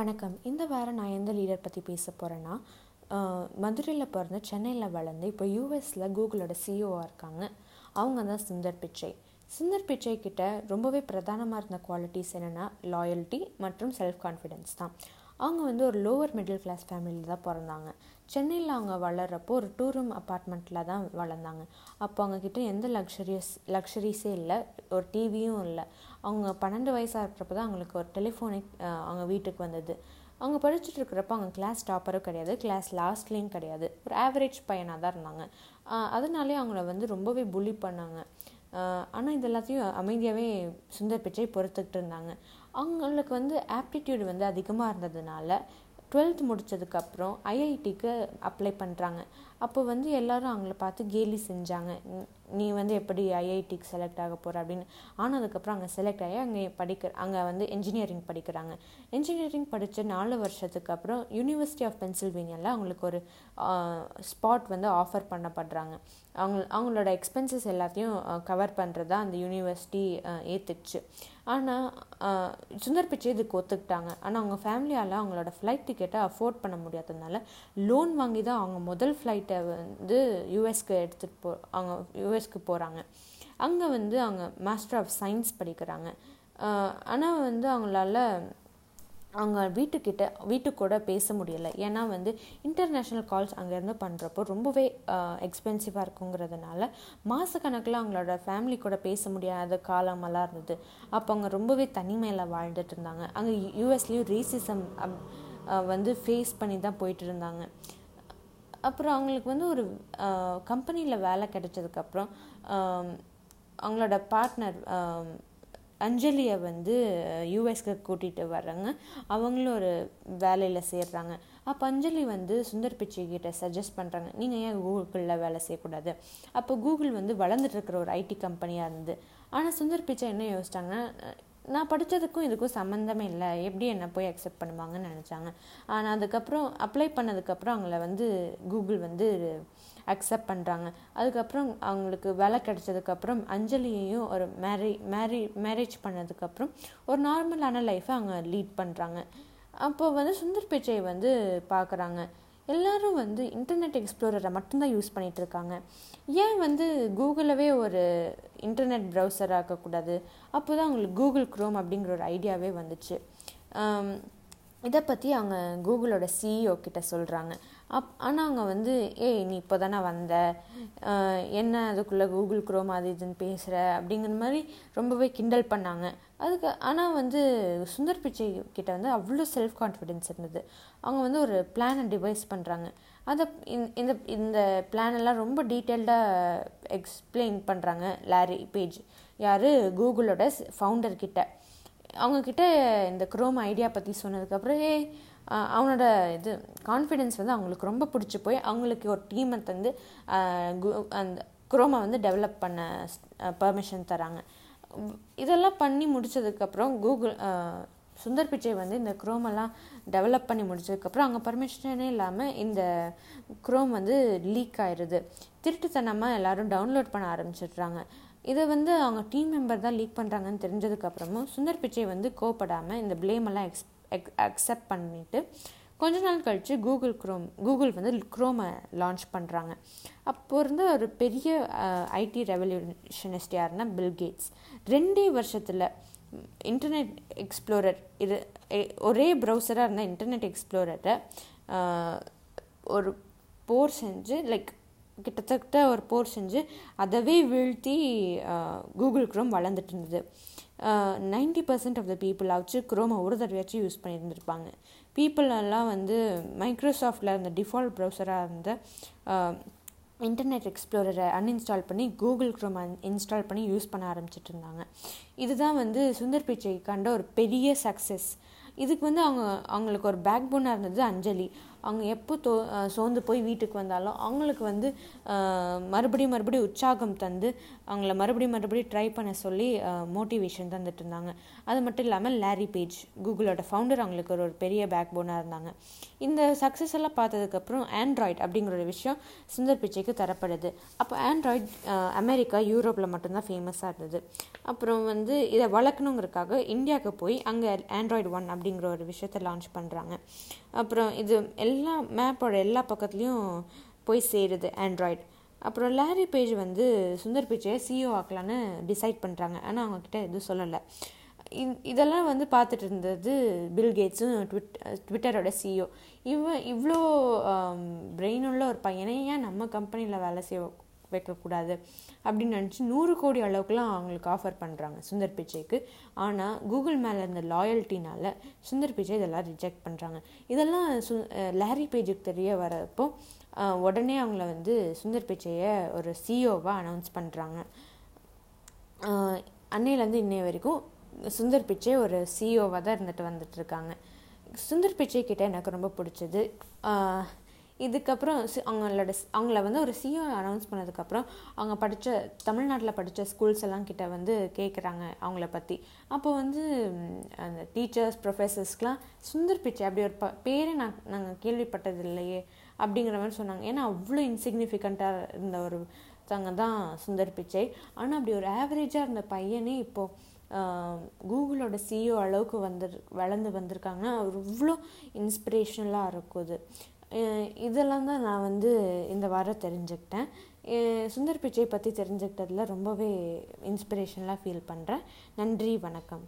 வணக்கம். இந்த வாரம் நான் எந்த லீடர் பற்றி பேச போகிறேன்னா மதுரையில் பிறந்து சென்னையில் வளர்ந்து இப்போ யூஎஸில் கூகுளோட சிஇஓவாக இருக்காங்க. அவங்க தான் சுந்தர் பிச்சை. சுந்தர் பிச்சை கிட்ட ரொம்பவே பிரதானமாக இருந்த குவாலிட்டிஸ் என்னென்னா லாயல்ட்டி மற்றும் செல்ஃப் கான்ஃபிடென்ஸ் தான். அவங்க வந்து ஒரு லோவர் மிடில் கிளாஸ் ஃபேமிலியில் தான் பிறந்தாங்க. சென்னையில் அவங்க வளர்கிறப்போ ஒரு டூ ரூம் அப்பார்ட்மெண்ட்டில் தான் வளர்ந்தாங்க. அப்போ அவங்கக்கிட்ட எந்த லக்ஸரியஸ் லக்ஸரிஸே இல்லை ஒரு டிவியும் இல்லை. அவங்க பன்னெண்டு வயசாக இருக்கிறப்ப தான் அவங்களுக்கு ஒரு டெலிஃபோனிக் அவங்க வீட்டுக்கு வந்தது. அவங்க படிச்சுட்டு இருக்கிறப்ப அவங்க கிளாஸ் டாப்பரும் கிடையாது கிளாஸ் லாஸ்ட்லேயும் கிடையாது. ஒரு ஆவரேஜ் பையனாக தான் இருந்தாங்க. அதனாலே அவங்கள வந்து ரொம்பவே புலி பண்ணாங்க. ஆனால் இது எல்லாத்தையும் அமைதியாகவே சுந்தர் பிச்சை பொறுத்துக்கிட்டு இருந்தாங்க. அவங்களுக்கு வந்து ஆப்டிடியூடு வந்து அதிகமாக இருந்ததுனால டுவெல்த் முடித்ததுக்கப்புறம் ஐஐடிக்கு அப்ளை பண்ணுறாங்க அப்போ வந்து எல்லோரும் அவங்கள பார்த்து கேலி செஞ்சாங்க. நீ வந்து எப்படி ஐஐடிக்கு செலக்ட் ஆக போகிற அப்படின்னு ஆனதுக்கப்புறம் அங்கே செலக்ட் ஆகி அங்கே படிக்க அங்கே வந்து இன்ஜினியரிங் படிக்கிறாங்க. இன்ஜினியரிங் படித்த நாலு வருஷத்துக்கு அப்புறம் யூனிவர்சிட்டி ஆஃப் பென்சில்வேனியாவில் அவங்களுக்கு ஒரு ஸ்பாட் வந்து ஆஃபர் பண்ணப்படுறாங்க. அவங்க அவங்களோட எக்ஸ்பென்சஸ் எல்லாத்தையும் கவர் பண்ணுறதா அந்த யூனிவர்சிட்டி ஏற்றுச்சு ஆனால் சுந்தர் பிச்சை இதுக்கு ஒத்துக்கிட்டாங்க. ஆனால் அவங்க ஃபேமிலியால் அவங்களோட ஃப்ளைட் டிக்கெட்டை அஃபோர்ட் பண்ண முடியாததுனால லோன் வாங்கி தான் அவங்க முதல் ஃப்ளைட்டை வந்து யூஎஸ்க்கு எடுத்துகிட்டு போ அவங்க யூஎஸ் யூஎஸ்க்கு போகிறாங்க அங்கே வந்து அவங்க மாஸ்டர் ஆஃப் சயின்ஸ் படிக்கிறாங்க. ஆனால் வந்து அவங்களால அவங்க வீட்டுக்கிட்ட வீட்டு கூட பேச முடியலை. ஏன்னா வந்து இன்டர்நேஷ்னல் கால்ஸ் அங்கேருந்து பண்ணுறப்போ ரொம்பவே எக்ஸ்பென்சிவாக இருக்குங்கிறதுனால மாதக்கணக்கில் அவங்களோட ஃபேமிலி கூட பேச முடியாத காலமெல்லாம் இருந்தது. அப்போ அவங்க ரொம்பவே தனிமையில் வாழ்ந்துட்டு இருந்தாங்க. அங்கே யூஎஸ்லேயும் ரேசிசம் வந்து ஃபேஸ் பண்ணி தான் போயிட்டு இருந்தாங்க. அப்புறம் அவங்களுக்கு வந்து ஒரு கம்பெனியில் வேலை கிடைச்சதுக்கப்புறம் அவங்களோட பார்ட்னர் அஞ்சலியை வந்து யூஎஸ்க்கு கூட்டிகிட்டு வர்றாங்க. அவங்களும் ஒரு வேலையில் சேர்றாங்க. அப்போ அஞ்சலி வந்து சுந்தர் பிச்சை கிட்ட சஜஸ்ட் பண்ணுறாங்க நீங்கள் ஏன் கூகுளில் வேலை செய்யக்கூடாது? அப்போ கூகுள் வந்து வளர்ந்துட்டு இருக்கிற ஒரு ஐடி கம்பெனியாக இருந்து ஆனால் சுந்தர் பிச்சை என்ன யோசிச்சாங்கன்னா நான் படித்ததுக்கும் இதுக்கும் சம்மந்தமே இல்லை. எப்படி என்னை போய் அக்செப்ட் பண்ணுவாங்கன்னு நினச்சாங்க. ஆனால் அதுக்கப்புறம் அப்ளை பண்ணதுக்கப்புறம் அவங்கள வந்து கூகுள் வந்து அக்செப்ட் பண்ணுறாங்க அதுக்கப்புறம் அவங்களுக்கு வேலை கிடைச்சதுக்கப்புறம் அஞ்சலியையும் ஒரு மேரி மேரி மேரேஜ் பண்ணதுக்கப்புறம் ஒரு நார்மலான லைஃப்பை அவங்க லீட் பண்ணுறாங்க அப்போ வந்து சுந்தர் பிச்சை வந்து பார்க்குறாங்க எல்லோரும் வந்து இன்டர்நெட் எக்ஸ்ப்ளோரரை மட்டும்தான் யூஸ் பண்ணிகிட்டு இருக்காங்க ஏன் வந்து கூகுளவே ஒரு இன்டர்நெட் ப்ரௌசர் ஆக்கக்கூடாது அப்போ தான் அவங்களுக்கு கூகுள் க்ரோம் அப்படிங்கிற ஒரு ஐடியாவே வந்துச்சு. இதை பற்றி அவங்க கூகுளோட சிஇஓ கிட்ட சொல்கிறாங்க அப் ஆனால் அவங்க வந்து ஏய் நீ இப்போ தானே வந்த? என்ன அதுக்குள்ளே கூகுள் குரோம் அது இதுன்னு பேசுகிற அப்படிங்கிற மாதிரி ரொம்பவே கிண்டல் பண்ணாங்க. அதுக்கு ஆனால் வந்து சுந்தர் பிச்சை கிட்ட வந்து அவ்வளோ செல்ஃப் கான்ஃபிடென்ஸ் இருந்தது. அவங்க வந்து ஒரு பிளானை டிவைஸ் பண்ணுறாங்க அதை இந்த இந்த பிளானெல்லாம் ரொம்ப டீட்டெயில்டாக எக்ஸ்பிளைன் பண்ணுறாங்க லாரி பேஜ். யார்? கூகுளோட ஃபவுண்டர் கிட்ட. அவங்கக்கிட்ட இந்த குரோம் ஐடியா பற்றி சொன்னதுக்கப்புறம் ஏ அவனோட இது கான்ஃபிடென்ஸ் வந்து அவங்களுக்கு ரொம்ப பிடிச்சி போய் அவங்களுக்கு ஒரு டீமை தந்து அந்த குரோமை வந்து டெவலப் பண்ண பர்மிஷன் தராங்க. இதெல்லாம் பண்ணி முடித்ததுக்கப்புறம் கூகுள் சுந்தர் பிச்சை வந்து இந்த க்ரோமெல்லாம் டெவலப் பண்ணி முடிச்சதுக்கப்புறம் அங்கே பர்மிஷனே இல்லாமல் இந்த குரோம் வந்து லீக் ஆயிடுது திருட்டுத்தனமாக எல்லோரும் டவுன்லோட் பண்ண ஆரம்பிச்சிடுறாங்க. இதை வந்து அவங்க டீம் மெம்பர் தான் லீக் பண்ணுறாங்கன்னு தெரிஞ்சதுக்கப்புறமும் சுந்தர் பிச்சை வந்து கோப்படாமல் இந்த ப்ளேமெல்லாம் எக்ஸ் எக் அக்செப்ட் பண்ணிவிட்டு கொஞ்ச நாள் கழித்து கூகுள் க்ரோம் கூகுள் வந்து க்ரோமை லான்ச் பண்ணுறாங்க அப்போ இருந்த ஒரு பெரிய ஐடி ரெவல்யூஷனிஸ்ட் யாருன்னா பில் கேட்ஸ். ரெண்டே வருஷத்தில் இன்டர்நெட் எக்ஸ்ப்ளோரர் இது ஒரே ப்ரௌசராக இருந்தால் இன்டர்நெட் எக்ஸ்ப்ளோரரை ஒரு போர் செஞ்சு லைக் கிட்டத்தட்ட ஒரு போர் செஞ்சு அதவே வீழ்த்தி கூகுள் க்ரோம் வளர்ந்துட்டு இருந்தது. Ninety percent of the people ஆச்சு குரோமை ஒரு தடவையாச்சும் யூஸ் பண்ணியிருந்திருப்பாங்க. பீப்புள் எல்லாம் வந்து மைக்ரோசாஃப்டில் இருந்த டிஃபால்ட் ப்ரௌசராக இருந்த இன்டர்நெட் எக்ஸ்ப்ளோரரை அன்இன்ஸ்டால் பண்ணி கூகுள் க்ரோம் இன்ஸ்டால் பண்ணி யூஸ் பண்ண ஆரம்பிச்சிட்டு இருந்தாங்க இதுதான் வந்து சுந்தர் பிச்சை கண்ட ஒரு பெரிய சக்ஸஸ் இதுக்கு வந்து அவங்க அவங்களுக்கு ஒரு பேக் போனாக இருந்தது அஞ்சலி. அவங்க எப்போ தோ சோர்ந்து போய் வீட்டுக்கு வந்தாலும் அவங்களுக்கு வந்து மறுபடியும் மறுபடியும் உற்சாகம் தந்து அவங்கள மறுபடியும் மறுபடியும் ட்ரை பண்ண சொல்லி மோட்டிவேஷன் தந்துட்டு இருந்தாங்க. அது மட்டும் இல்லாமல் லேரி பேஜ் கூகுளோட ஃபவுண்டர் அவங்களுக்கு ஒரு ஒரு பெரிய பேக் போனாக இருந்தாங்க. இந்த சக்ஸஸ் எல்லாம் பார்த்ததுக்கப்புறம் ஆண்ட்ராய்ட் அப்படிங்கிற ஒரு விஷயம் சுந்தர் பிச்சைக்கு தரப்படுது. அப்போ ஆண்ட்ராய்ட் அமெரிக்கா யூரோப்பில் மட்டும்தான் ஃபேமஸாக இருந்தது. அப்புறம் வந்து இதை வளர்க்கணுங்கிறதுக்காக இந்தியாவுக்கு போய் அங்கே ஆண்ட்ராய்டு ஒன் அப்படிங்கிற ஒரு விஷயத்தை லான்ச் பண்ணுறாங்க அப்புறம் இது எல்லா மேப்போட எல்லா பக்கத்துலேயும் போய் சேருது ஆண்ட்ராய்டு அப்புறம் லாரி பேஜ் வந்து சுந்தர் பிச்சையை சிஇஓ ஆக்கலான்னு டிசைட் பண்ணுறாங்க ஆனால் அவங்கக்கிட்ட எதுவும் சொல்லலை. இதெல்லாம் வந்து பார்த்துட்டு இருந்தது பில் கேட்ஸும் ட்விட் ட்விட்டரோட சிஇஓ இவன் இவ்வளோ பிரெயின் உள்ள ஒரு பையனை ஏன் நம்ம கம்பெனியில் வேலை செய்ய வைக்கக்கூடாது அப்படின்னு நினச்சி நூறு கோடி அளவுக்குலாம் அவங்களுக்கு ஆஃபர் பண்ணுறாங்க சுந்தர் பிச்சைக்கு. ஆனால் கூகுள் மேலே இருந்த லாயல்ட்டினால் சுந்தர் பிச்சை இதெல்லாம் ரிஜெக்ட் பண்ணுறாங்க இதெல்லாம் சு லேரி பேஜுக்கு தெரிய வரப்போ உடனே அவங்கள வந்து சுந்தர் பிச்சையை ஒரு சிஓவாக அனௌன்ஸ் பண்ணுறாங்க அன்னையிலேருந்து இன்னைய வரைக்கும் சுந்தர் பிச்சை ஒரு சிஓவாக தான் இருந்துட்டு வந்துட்டுருக்காங்க சுந்தர் பிச்சை கிட்டே எனக்கு ரொம்ப பிடிச்சது. இதுக்கப்புறம் அவங்களோட அவங்கள வந்து ஒரு சிஓ அனௌன்ஸ் பண்ணதுக்கப்புறம் அவங்க படித்த தமிழ்நாட்டில் படித்த ஸ்கூல்ஸ் எல்லாம் கிட்ட வந்து கேட்குறாங்க அவங்கள பற்றி அப்போ வந்து அந்த டீச்சர்ஸ் ப்ரொஃபஸர்ஸ்க்கெலாம் சுந்தர் பிச்சை அப்படி ஒரு ப பேரே நான் நாங்கள் கேள்விப்பட்டது இல்லையே அப்படிங்கிற மாதிரி சொன்னாங்க. ஏன்னா அவ்வளோ இன்சிக்னிஃபிகண்ட்டாக இருந்த ஒரு தங்க தான் சுந்தர் பிச்சை. ஆனால் அப்படி ஒரு ஆவரேஜாக இருந்த பையனே இப்போது கூகுளோட சிஇஓ அளவுக்கு வந்து வளர்ந்து வந்திருக்காங்கன்னா அவர் இவ்வளோ இன்ஸ்பிரேஷனலாக இருக்குது இதெல்லாம் தான் நான் வந்து இந்த வாரம் தெரிஞ்சுக்கிட்டேன். சுந்தர் பிச்சை பற்றி தெரிஞ்சுக்கிட்டதில் ரொம்பவே இன்ஸ்பிரேஷனலாக ஃபீல் பண்ணுறேன் நன்றி வணக்கம்.